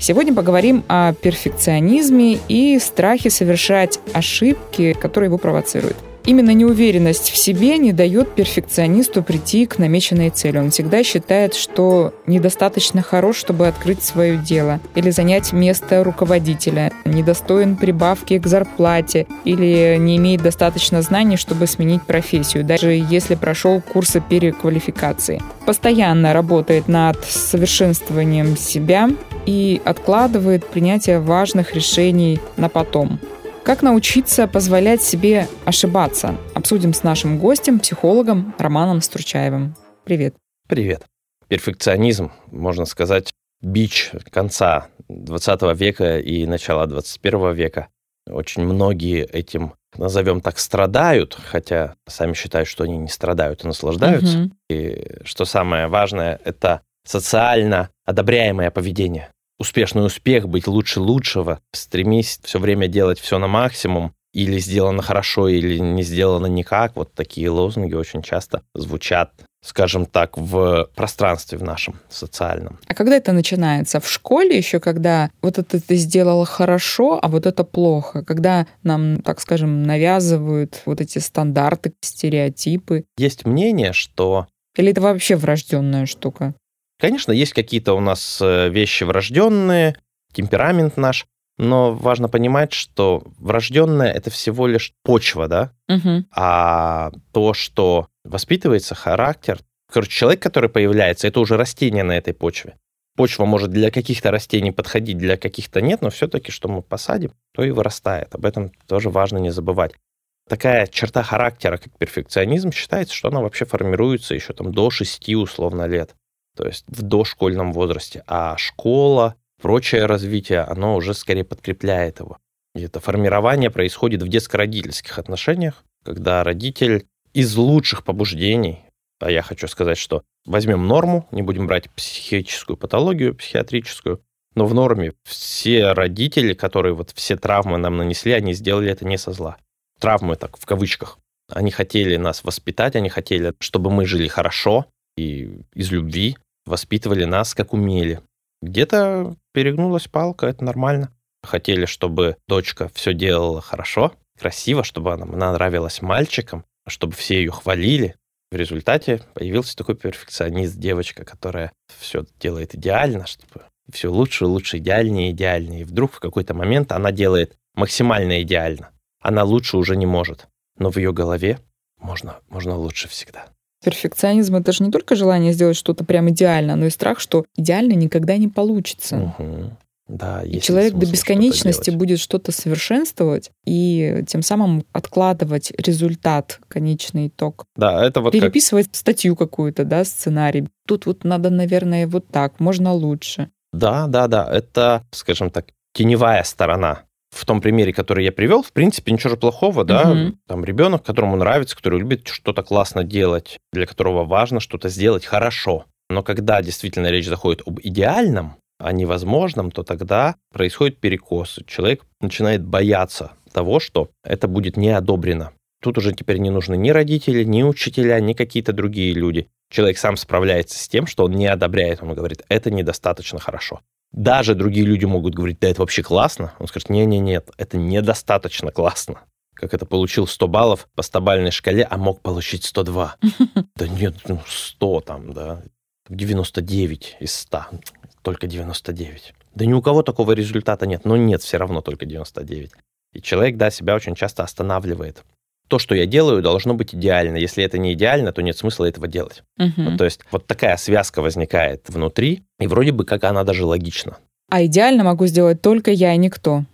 Сегодня поговорим о перфекционизме и страхе совершать ошибки, которые его провоцируют. Именно неуверенность в себе не дает перфекционисту прийти к намеченной цели. Он всегда считает, что недостаточно хорош, чтобы открыть свое дело или занять место руководителя, недостоин прибавки к зарплате или не имеет достаточно знаний, чтобы сменить профессию, даже если прошел курсы переквалификации. Постоянно работает над совершенствованием себя и откладывает принятие важных решений на потом. Как научиться позволять себе ошибаться? Обсудим с нашим гостем, психологом Романом Стручаевым. Привет. Привет. Перфекционизм, можно сказать, бич конца 20 века и начала 21 века. Очень многие этим, назовем так, страдают, хотя сами считают, что они не страдают, а наслаждаются. Угу. И что самое важное, это социально одобряемое поведение успешный успех, быть лучше лучшего, стремись все время делать все на максимум, или сделано хорошо, или не сделано никак. Вот такие лозунги очень часто звучат, скажем так, в пространстве в нашем социальном. А когда это начинается? В школе еще, когда вот это ты сделала хорошо, а вот это плохо? Когда нам, так скажем, навязывают вот эти стандарты, стереотипы? Есть мнение, что... Или это вообще врожденная штука? Конечно, есть какие-то у нас э, вещи врожденные, темперамент наш, но важно понимать, что врожденное это всего лишь почва, да, угу. а то, что воспитывается, характер, короче, человек, который появляется, это уже растение на этой почве. Почва может для каких-то растений подходить, для каких-то нет, но все-таки, что мы посадим, то и вырастает. Об этом тоже важно не забывать. Такая черта характера, как перфекционизм, считается, что она вообще формируется еще там до 6 условно лет то есть в дошкольном возрасте, а школа, прочее развитие, оно уже скорее подкрепляет его. И это формирование происходит в детско-родительских отношениях, когда родитель из лучших побуждений, а я хочу сказать, что возьмем норму, не будем брать психическую патологию, психиатрическую, но в норме все родители, которые вот все травмы нам нанесли, они сделали это не со зла. Травмы так в кавычках. Они хотели нас воспитать, они хотели, чтобы мы жили хорошо и из любви, воспитывали нас как умели. Где-то перегнулась палка, это нормально. Хотели, чтобы дочка все делала хорошо, красиво, чтобы она, она нравилась мальчикам, чтобы все ее хвалили. В результате появился такой перфекционист, девочка, которая все делает идеально, чтобы все лучше, лучше, идеальнее, идеальнее. И вдруг в какой-то момент она делает максимально идеально. Она лучше уже не может. Но в ее голове можно, можно лучше всегда. Перфекционизм это же не только желание сделать что-то прям идеально, но и страх, что идеально никогда не получится. Угу. Да, и человек до бесконечности что будет что-то совершенствовать и тем самым откладывать результат, конечный итог. Да, это вот переписывать как... статью какую-то, да, сценарий. Тут вот надо, наверное, вот так, можно лучше. Да, да, да. Это, скажем так, теневая сторона в том примере, который я привел, в принципе, ничего же плохого, да, угу. там ребенок, которому нравится, который любит что-то классно делать, для которого важно что-то сделать хорошо. Но когда действительно речь заходит об идеальном, а невозможном, то тогда происходит перекос. Человек начинает бояться того, что это будет не одобрено. Тут уже теперь не нужны ни родители, ни учителя, ни какие-то другие люди. Человек сам справляется с тем, что он не одобряет. Он говорит, это недостаточно хорошо даже другие люди могут говорить, да, это вообще классно. Он скажет, не-не-нет, это недостаточно классно. Как это получил 100 баллов по 100 шкале, а мог получить 102. Да нет, ну 100 там, да. 99 из 100, только 99. Да ни у кого такого результата нет, но нет, все равно только 99. И человек, да, себя очень часто останавливает то, что я делаю, должно быть идеально. Если это не идеально, то нет смысла этого делать. Угу. Вот, то есть вот такая связка возникает внутри, и вроде бы как она даже логична. А идеально могу сделать только я и никто.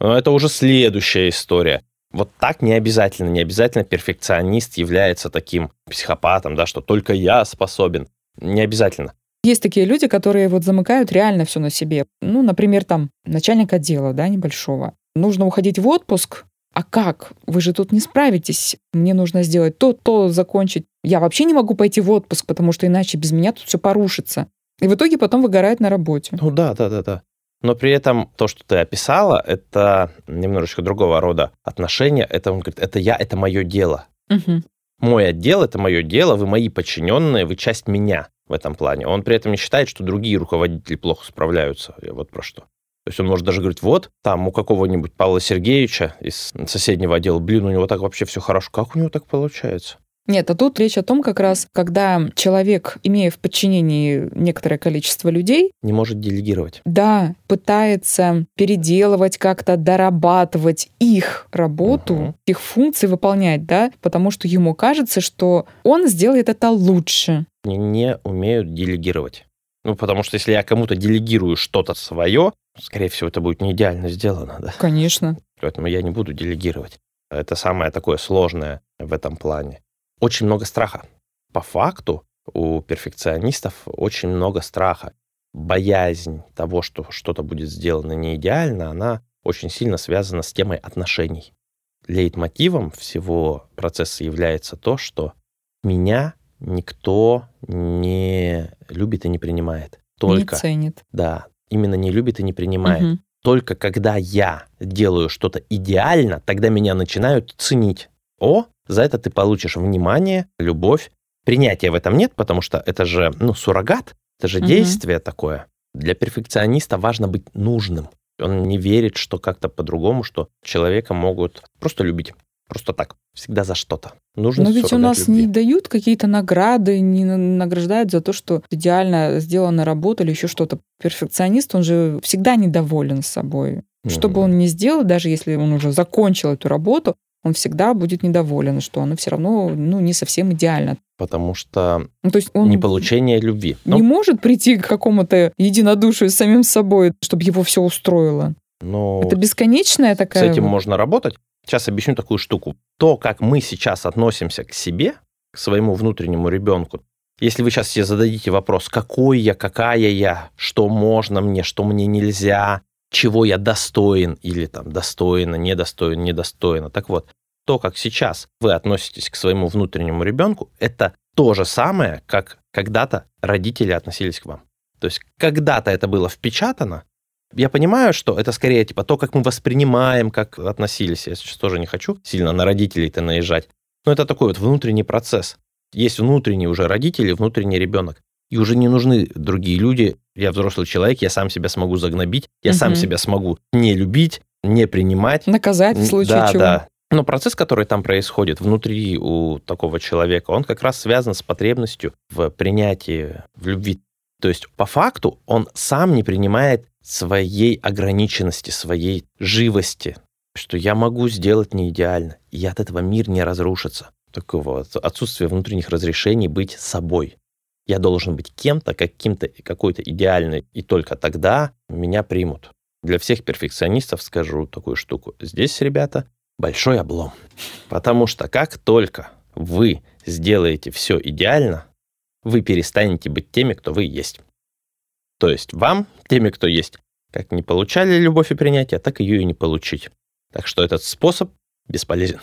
Но это уже следующая история. Вот так не обязательно, не обязательно перфекционист является таким психопатом, да, что только я способен. Не обязательно. Есть такие люди, которые вот замыкают реально все на себе. Ну, например, там начальник отдела, да, небольшого. Нужно уходить в отпуск, а как? Вы же тут не справитесь. Мне нужно сделать то, то, закончить. Я вообще не могу пойти в отпуск, потому что иначе без меня тут все порушится. И в итоге потом выгорает на работе. Ну да, да, да, да. Но при этом то, что ты описала, это немножечко другого рода отношения. Это он говорит, это я, это мое дело. Угу. Мой отдел, это мое дело, вы мои подчиненные, вы часть меня в этом плане. Он при этом не считает, что другие руководители плохо справляются. Я вот про что. То есть он может даже говорить, вот, там у какого-нибудь Павла Сергеевича из соседнего отдела, блин, у него так вообще все хорошо. Как у него так получается? Нет, а тут речь о том, как раз, когда человек, имея в подчинении некоторое количество людей... Не может делегировать. Да, пытается переделывать как-то, дорабатывать их работу, угу. их функции выполнять, да, потому что ему кажется, что он сделает это лучше. Они не умеют делегировать. Ну, потому что если я кому-то делегирую что-то свое, скорее всего, это будет не идеально сделано, да? Конечно. Поэтому я не буду делегировать. Это самое такое сложное в этом плане очень много страха. По факту у перфекционистов очень много страха. Боязнь того, что что-то будет сделано не идеально, она очень сильно связана с темой отношений. Лейтмотивом всего процесса является то, что меня никто не любит и не принимает. Только, не ценит. Да, именно не любит и не принимает. Угу. Только когда я делаю что-то идеально, тогда меня начинают ценить. О, за это ты получишь внимание, любовь. Принятия в этом нет, потому что это же, ну, суррогат, это же угу. действие такое. Для перфекциониста важно быть нужным. Он не верит, что как-то по-другому, что человека могут просто любить. Просто так. Всегда за что-то. Нужно Но ведь у нас любви. не дают какие-то награды, не награждают за то, что идеально сделана работа или еще что-то. Перфекционист, он же всегда недоволен собой. Что бы он ни сделал, даже если он уже закончил эту работу, он всегда будет недоволен, что оно все равно ну, не совсем идеально. Потому что ну, то есть он не получение любви. Не ну, может прийти к какому-то единодушию с самим собой, чтобы его все устроило. Но Это бесконечная такая... С этим можно работать. Сейчас объясню такую штуку. То, как мы сейчас относимся к себе, к своему внутреннему ребенку, если вы сейчас себе зададите вопрос, какой я, какая я, что можно мне, что мне нельзя, чего я достоин или там достойно, недостойно, недостойно. Так вот, то, как сейчас вы относитесь к своему внутреннему ребенку, это то же самое, как когда-то родители относились к вам. То есть когда-то это было впечатано, я понимаю, что это скорее типа то, как мы воспринимаем, как относились. Я сейчас тоже не хочу сильно на родителей-то наезжать. Но это такой вот внутренний процесс. Есть внутренний уже родители, внутренний ребенок. И уже не нужны другие люди, я взрослый человек, я сам себя смогу загнобить, я угу. сам себя смогу не любить, не принимать. Наказать в случае да, чего. Да, но процесс, который там происходит внутри у такого человека, он как раз связан с потребностью в принятии, в любви. То есть по факту он сам не принимает своей ограниченности, своей живости, что я могу сделать не идеально, и от этого мир не разрушится. Такого отсутствия внутренних разрешений быть собой. Я должен быть кем-то, каким-то, какой-то идеальный, и только тогда меня примут. Для всех перфекционистов скажу такую штуку. Здесь, ребята, большой облом. Потому что как только вы сделаете все идеально, вы перестанете быть теми, кто вы есть. То есть вам, теми, кто есть, как не получали любовь и принятие, так ее и не получить. Так что этот способ бесполезен.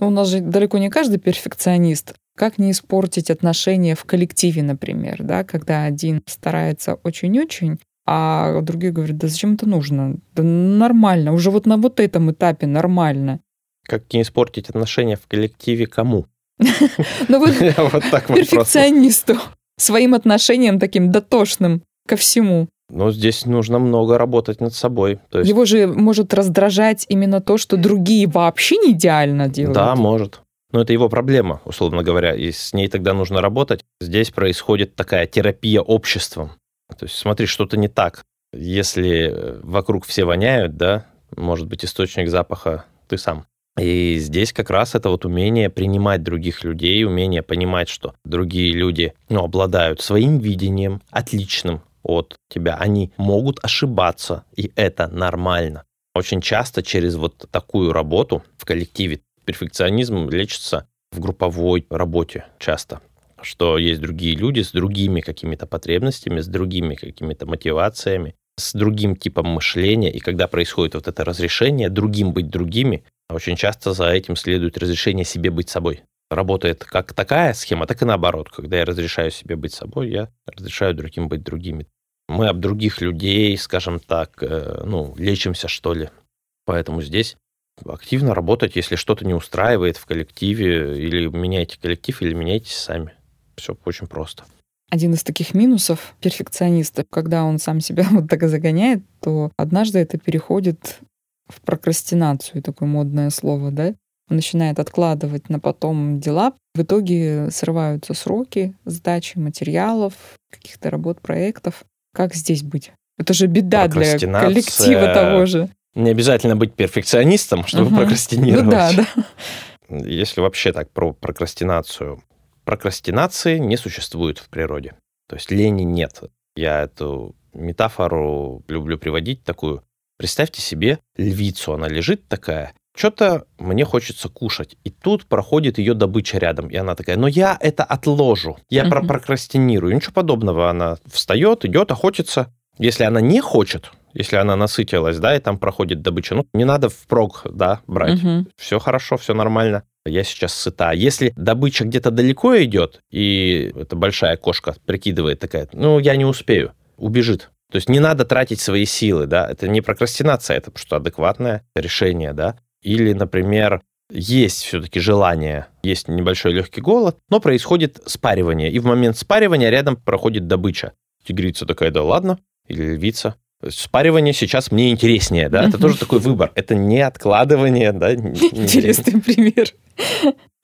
Ну, у нас же далеко не каждый перфекционист. Как не испортить отношения в коллективе, например, да, когда один старается очень-очень, а другие говорят, да зачем это нужно? Да нормально, уже вот на вот этом этапе нормально. Как не испортить отношения в коллективе кому? Ну вот перфекционисту, своим отношением таким дотошным ко всему. Ну, здесь нужно много работать над собой. То есть... Его же может раздражать именно то, что другие вообще не идеально делают. Да, может. Но это его проблема, условно говоря, и с ней тогда нужно работать. Здесь происходит такая терапия обществом. То есть смотри, что-то не так. Если э, вокруг все воняют, да, может быть, источник запаха ты сам. И здесь как раз это вот умение принимать других людей, умение понимать, что другие люди ну, обладают своим видением, отличным от тебя. Они могут ошибаться, и это нормально. Очень часто через вот такую работу в коллективе перфекционизм лечится в групповой работе часто что есть другие люди с другими какими-то потребностями, с другими какими-то мотивациями. с другим типом мышления, и когда происходит вот это разрешение другим быть другими, очень часто за этим следует разрешение себе быть собой. Работает как такая схема, так и наоборот. Когда я разрешаю себе быть собой, я разрешаю другим быть другими. Мы об других людей, скажем так, э, ну, лечимся, что ли. Поэтому здесь активно работать, если что-то не устраивает в коллективе, или меняйте коллектив, или меняйтесь сами. Все очень просто. Один из таких минусов перфекциониста, когда он сам себя вот так загоняет, то однажды это переходит в прокрастинацию, такое модное слово, да? Он начинает откладывать на потом дела. В итоге срываются сроки сдачи материалов, каких-то работ, проектов. Как здесь быть? Это же беда для коллектива того же. Не обязательно быть перфекционистом, чтобы угу. прокрастинировать. Ну, да, да. Если вообще так про прокрастинацию. Прокрастинации не существует в природе. То есть лени нет. Я эту метафору люблю приводить такую. Представьте себе львицу, она лежит такая, что-то мне хочется кушать. И тут проходит ее добыча рядом. И она такая, но я это отложу. Я uh-huh. прокрастинирую. Ничего подобного. Она встает, идет, охотится. Если она не хочет, если она насытилась, да, и там проходит добыча, ну, не надо впрок, да, брать. Угу. Все хорошо, все нормально. Я сейчас сыта. Если добыча где-то далеко идет, и эта большая кошка прикидывает такая, ну, я не успею, убежит. То есть не надо тратить свои силы, да, это не прокрастинация, это что адекватное решение, да. Или, например, есть все-таки желание, есть небольшой легкий голод, но происходит спаривание, и в момент спаривания рядом проходит добыча. Тигрица такая, да ладно, или львица, Спаривание сейчас мне интереснее, да, это тоже такой выбор. Это не откладывание, да. Интересный пример.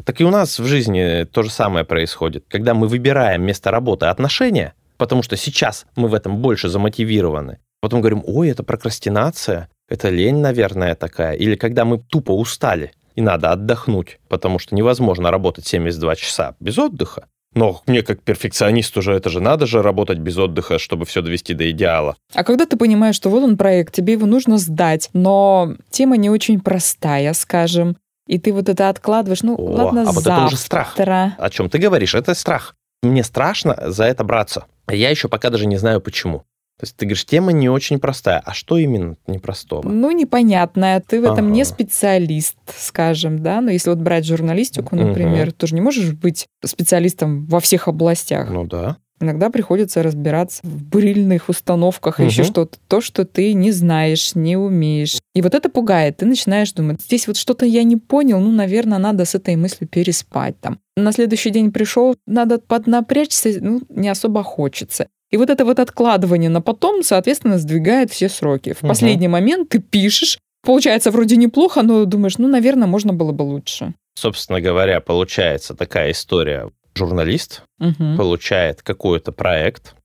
Так и у нас в жизни то же самое происходит. Когда мы выбираем место работы отношения, потому что сейчас мы в этом больше замотивированы, потом говорим, ой, это прокрастинация, это лень, наверное, такая. Или когда мы тупо устали, и надо отдохнуть, потому что невозможно работать 72 часа без отдыха. Но мне как перфекционисту же это же надо же работать без отдыха, чтобы все довести до идеала. А когда ты понимаешь, что вот он проект, тебе его нужно сдать, но тема не очень простая, скажем, и ты вот это откладываешь, ну О, ладно, а вот завтра. это уже страх. О чем ты говоришь? Это страх. Мне страшно за это браться. Я еще пока даже не знаю почему. То есть ты говоришь, тема не очень простая. А что именно непростого? Ну, непонятная. Ты в этом ага. не специалист, скажем, да? Но если вот брать журналистику, например, угу. ты же не можешь быть специалистом во всех областях. Ну да. Иногда приходится разбираться в бурильных установках угу. и еще что-то. То, что ты не знаешь, не умеешь. И вот это пугает. Ты начинаешь думать, здесь вот что-то я не понял, ну, наверное, надо с этой мыслью переспать там. На следующий день пришел, надо поднапрячься, ну, не особо хочется. И вот это вот откладывание на потом, соответственно, сдвигает все сроки. В угу. последний момент ты пишешь, получается вроде неплохо, но думаешь, ну, наверное, можно было бы лучше. Собственно говоря, получается такая история. Журналист угу. получает какой-то проект,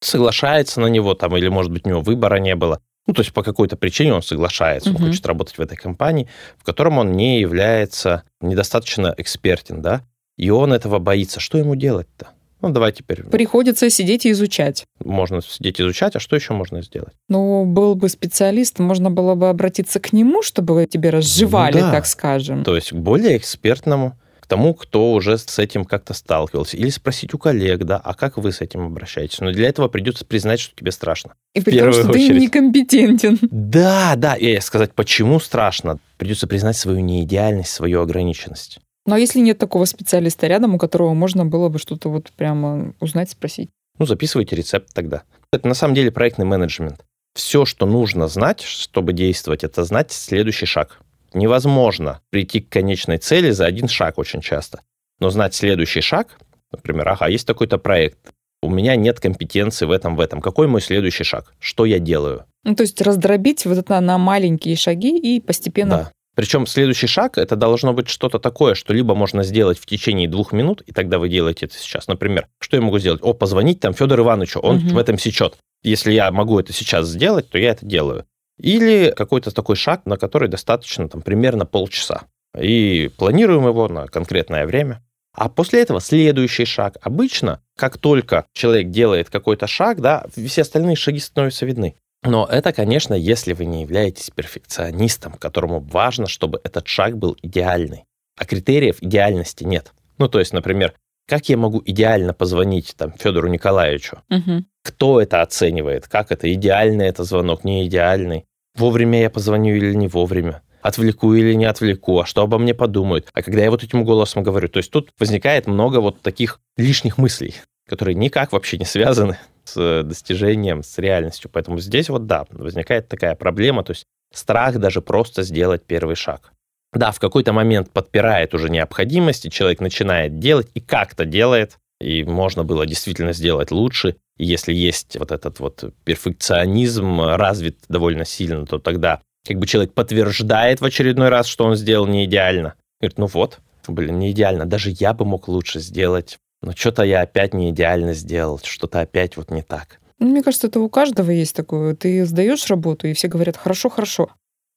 соглашается на него там, или, может быть, у него выбора не было. Ну, то есть по какой-то причине он соглашается, угу. он хочет работать в этой компании, в котором он не является недостаточно экспертен, да, и он этого боится. Что ему делать-то? Ну, давай теперь. Приходится сидеть и изучать. Можно сидеть и изучать, а что еще можно сделать? Ну, был бы специалист, можно было бы обратиться к нему, чтобы тебе разжевали, ну, да. так скажем. То есть к более экспертному, к тому, кто уже с этим как-то сталкивался. Или спросить у коллег, да, а как вы с этим обращаетесь? Но для этого придется признать, что тебе страшно. И при том, что очередь. ты некомпетентен. Да, да, и сказать, почему страшно. Придется признать свою неидеальность, свою ограниченность. Ну а если нет такого специалиста рядом, у которого можно было бы что-то вот прямо узнать, спросить? Ну, записывайте рецепт тогда. Это на самом деле проектный менеджмент. Все, что нужно знать, чтобы действовать, это знать следующий шаг. Невозможно прийти к конечной цели за один шаг очень часто. Но знать следующий шаг, например, ага, есть такой-то проект, у меня нет компетенции в этом, в этом. Какой мой следующий шаг? Что я делаю? Ну, то есть раздробить вот это на маленькие шаги и постепенно да. Причем следующий шаг это должно быть что-то такое, что либо можно сделать в течение двух минут, и тогда вы делаете это сейчас. Например, что я могу сделать? О, позвонить там Федору Ивановичу, он угу. в этом сечет. Если я могу это сейчас сделать, то я это делаю. Или какой-то такой шаг, на который достаточно там примерно полчаса. И планируем его на конкретное время. А после этого следующий шаг. Обычно, как только человек делает какой-то шаг, да, все остальные шаги становятся видны. Но это, конечно, если вы не являетесь перфекционистом, которому важно, чтобы этот шаг был идеальный. А критериев идеальности нет. Ну, то есть, например, как я могу идеально позвонить там Федору Николаевичу? Угу. кто это оценивает, как это, идеальный это звонок, не идеальный, вовремя я позвоню или не вовремя, отвлеку или не отвлеку, а что обо мне подумают. А когда я вот этим голосом говорю, то есть тут возникает много вот таких лишних мыслей, которые никак вообще не связаны с достижением, с реальностью. Поэтому здесь вот да, возникает такая проблема, то есть страх даже просто сделать первый шаг. Да, в какой-то момент подпирает уже необходимость, и человек начинает делать и как-то делает, и можно было действительно сделать лучше. И если есть вот этот вот перфекционизм развит довольно сильно, то тогда как бы человек подтверждает в очередной раз, что он сделал не идеально. Говорит, ну вот, блин, не идеально. Даже я бы мог лучше сделать. Но что-то я опять не идеально сделал, что-то опять вот не так. Ну, мне кажется, это у каждого есть такое. Ты сдаешь работу, и все говорят, хорошо, хорошо.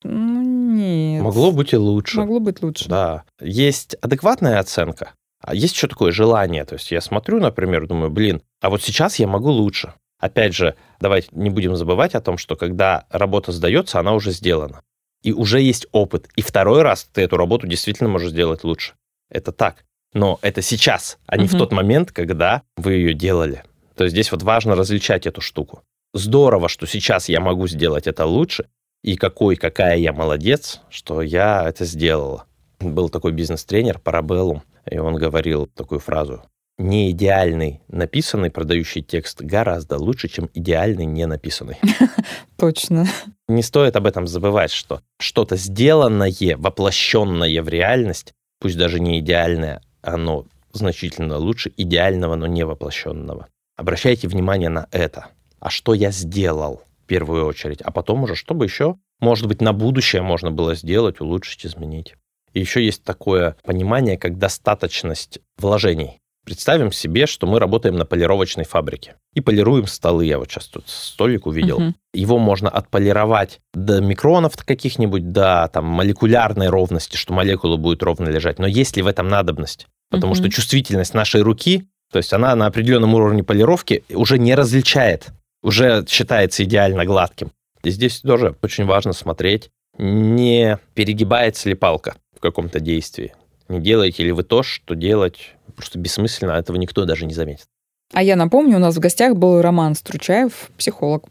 Ну, нет. Могло быть и лучше. Могло быть лучше. Да. Есть адекватная оценка, а есть еще такое желание. То есть я смотрю, например, думаю, блин, а вот сейчас я могу лучше. Опять же, давайте не будем забывать о том, что когда работа сдается, она уже сделана. И уже есть опыт. И второй раз ты эту работу действительно можешь сделать лучше. Это так. Но это сейчас, а не угу. в тот момент, когда вы ее делали. То есть здесь вот важно различать эту штуку. Здорово, что сейчас я могу сделать это лучше, и какой, какая я молодец, что я это сделала. Был такой бизнес-тренер Парабеллум, и он говорил такую фразу не идеальный написанный продающий текст гораздо лучше, чем идеальный не написанный. Точно. Не стоит об этом забывать, что что-то сделанное, воплощенное в реальность, пусть даже не идеальное, оно значительно лучше идеального, но не воплощенного. Обращайте внимание на это. А что я сделал в первую очередь? А потом уже, чтобы еще, может быть, на будущее можно было сделать, улучшить, изменить. И еще есть такое понимание, как достаточность вложений. Представим себе, что мы работаем на полировочной фабрике и полируем столы. Я вот сейчас тут столик увидел. Угу. Его можно отполировать до микронов каких-нибудь, до там, молекулярной ровности, что молекула будет ровно лежать. Но есть ли в этом надобность? Потому угу. что чувствительность нашей руки, то есть она на определенном уровне полировки уже не различает, уже считается идеально гладким. И здесь тоже очень важно смотреть, не перегибается ли палка в каком-то действии. Не делаете ли вы то, что делать просто бессмысленно, а этого никто даже не заметит. А я напомню, у нас в гостях был Роман Стручаев, психолог.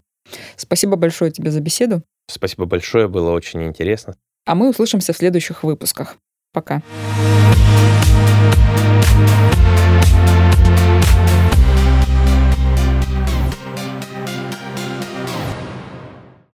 Спасибо большое тебе за беседу. Спасибо большое, было очень интересно. А мы услышимся в следующих выпусках. Пока.